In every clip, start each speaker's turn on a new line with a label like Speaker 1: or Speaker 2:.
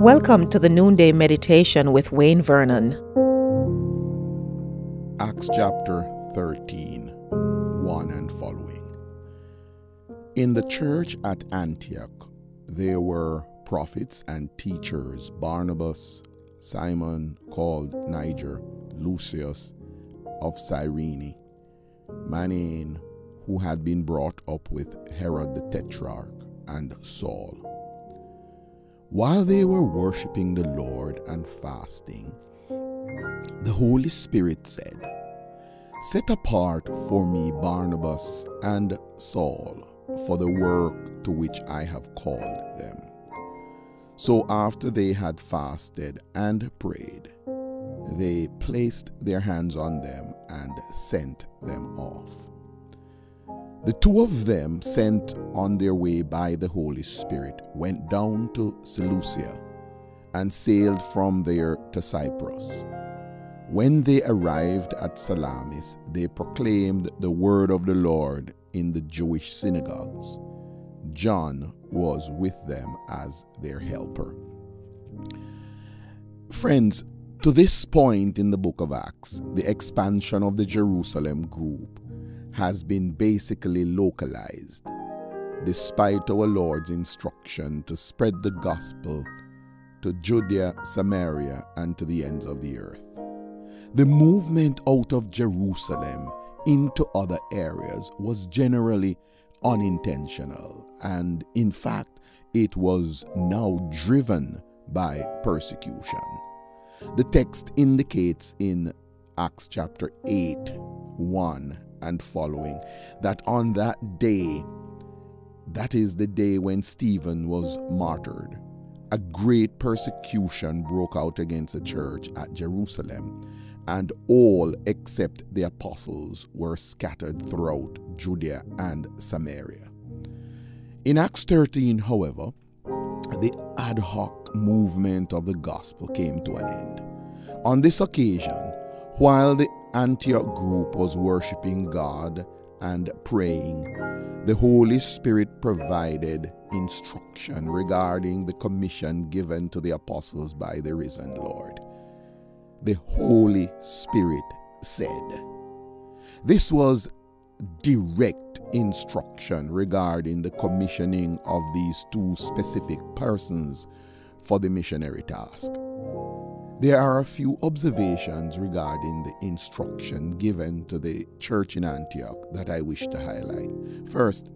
Speaker 1: Welcome to the Noonday Meditation with Wayne Vernon.
Speaker 2: Acts chapter 13, 1 and following. In the church at Antioch, there were prophets and teachers Barnabas, Simon called Niger, Lucius of Cyrene, Manaen, who had been brought up with Herod the Tetrarch, and Saul. While they were worshiping the Lord and fasting, the Holy Spirit said, Set apart for me Barnabas and Saul for the work to which I have called them. So after they had fasted and prayed, they placed their hands on them and sent them off. The two of them, sent on their way by the Holy Spirit, went down to Seleucia and sailed from there to Cyprus. When they arrived at Salamis, they proclaimed the word of the Lord in the Jewish synagogues. John was with them as their helper. Friends, to this point in the book of Acts, the expansion of the Jerusalem group has been basically localized, despite our Lord's instruction to spread the gospel to Judea, Samaria, and to the ends of the earth. The movement out of Jerusalem into other areas was generally unintentional, and in fact, it was now driven by persecution. The text indicates in Acts chapter 8 1 and following, that on that day, that is the day when Stephen was martyred, a great persecution broke out against the church at Jerusalem, and all except the apostles were scattered throughout Judea and Samaria. In Acts 13, however, the ad hoc movement of the gospel came to an end. On this occasion, while the Antioch group was worshiping God and praying, the Holy Spirit provided instruction regarding the commission given to the apostles by the risen Lord. The Holy Spirit said, This was direct instruction regarding the commissioning of these two specific persons for the missionary task. There are a few observations regarding the instruction given to the church in Antioch that I wish to highlight. First,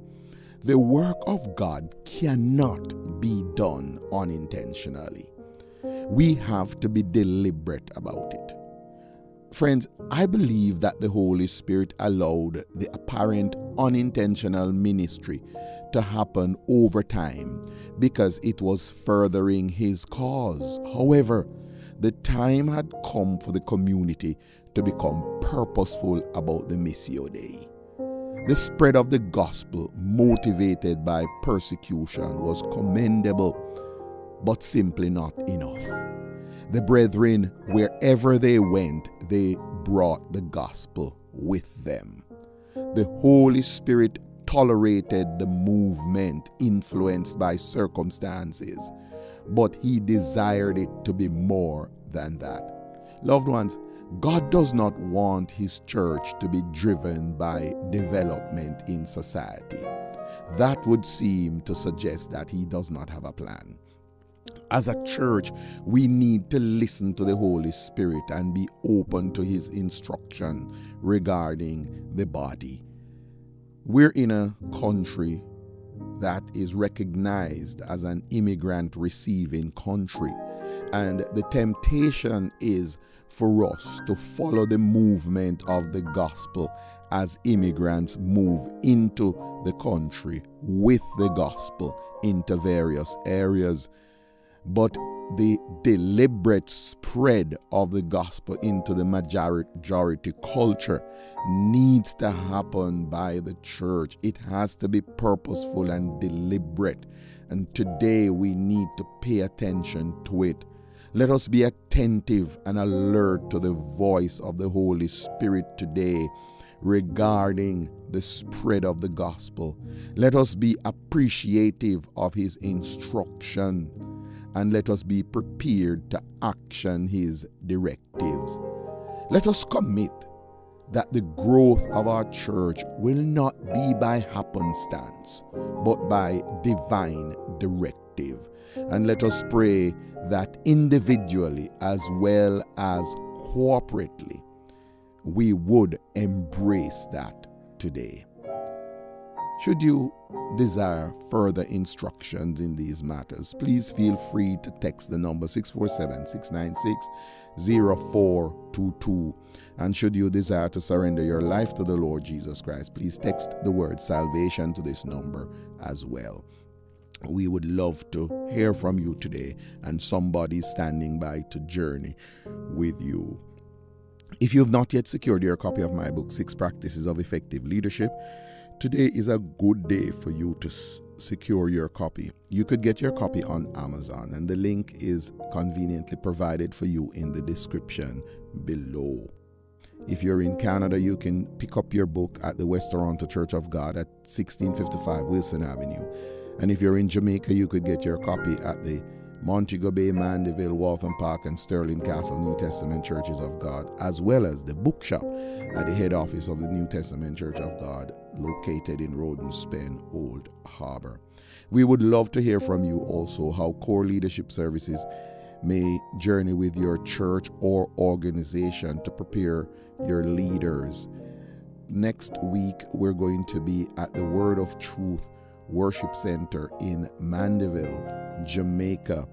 Speaker 2: the work of God cannot be done unintentionally. We have to be deliberate about it. Friends, I believe that the Holy Spirit allowed the apparent unintentional ministry to happen over time because it was furthering His cause. However, the time had come for the community to become purposeful about the Missio Dei. The spread of the gospel, motivated by persecution, was commendable, but simply not enough. The brethren, wherever they went, they brought the gospel with them. The Holy Spirit tolerated the movement influenced by circumstances but he desired it to be more than that. Loved ones, God does not want his church to be driven by development in society. That would seem to suggest that he does not have a plan. As a church, we need to listen to the Holy Spirit and be open to his instruction regarding the body. We're in a country that is recognized as an immigrant receiving country. And the temptation is for us to follow the movement of the gospel as immigrants move into the country with the gospel into various areas. But the deliberate spread of the gospel into the majority culture needs to happen by the church. It has to be purposeful and deliberate. And today we need to pay attention to it. Let us be attentive and alert to the voice of the Holy Spirit today regarding the spread of the gospel. Let us be appreciative of his instruction and let us be prepared to action His directives. Let us commit that the growth of our church will not be by happenstance, but by divine directive. And let us pray that individually as well as corporately, we would embrace that today. Should you desire further instructions in these matters, please feel free to text the number 647 696 0422. And should you desire to surrender your life to the Lord Jesus Christ, please text the word salvation to this number as well. We would love to hear from you today and somebody standing by to journey with you. If you have not yet secured your copy of my book, Six Practices of Effective Leadership, today is a good day for you to s- secure your copy. You could get your copy on Amazon, and the link is conveniently provided for you in the description below. If you're in Canada, you can pick up your book at the West Toronto Church of God at 1655 Wilson Avenue. And if you're in Jamaica, you could get your copy at the Montego Bay, Mandeville, Waltham Park, and Sterling Castle New Testament Churches of God, as well as the bookshop at the head office of the New Testament Church of God, located in Roden, Spain, Old Harbor. We would love to hear from you also how core leadership services may journey with your church or organization to prepare your leaders. Next week, we're going to be at the Word of Truth Worship Center in Mandeville, Jamaica,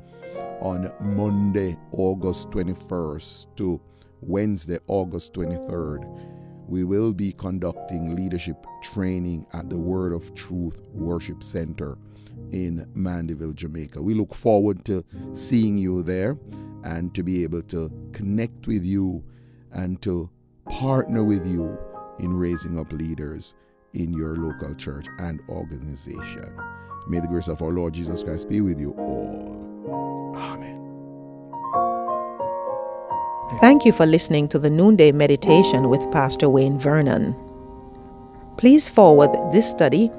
Speaker 2: on Monday, August 21st to Wednesday, August 23rd. We will be conducting leadership training at the Word of Truth Worship Center in Mandeville, Jamaica. We look forward to seeing you there and to be able to connect with you and to partner with you in raising up leaders in your local church and organization. May the grace of our Lord Jesus Christ be with you all.
Speaker 1: Thank you for listening to the Noonday Meditation with Pastor Wayne Vernon. Please forward this study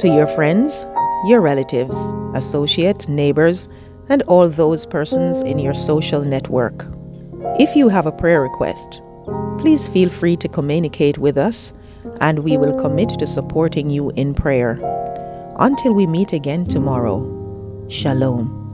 Speaker 1: to your friends, your relatives, associates, neighbors, and all those persons in your social network. If you have a prayer request, please feel free to communicate with us and we will commit to supporting you in prayer. Until we meet again tomorrow, Shalom.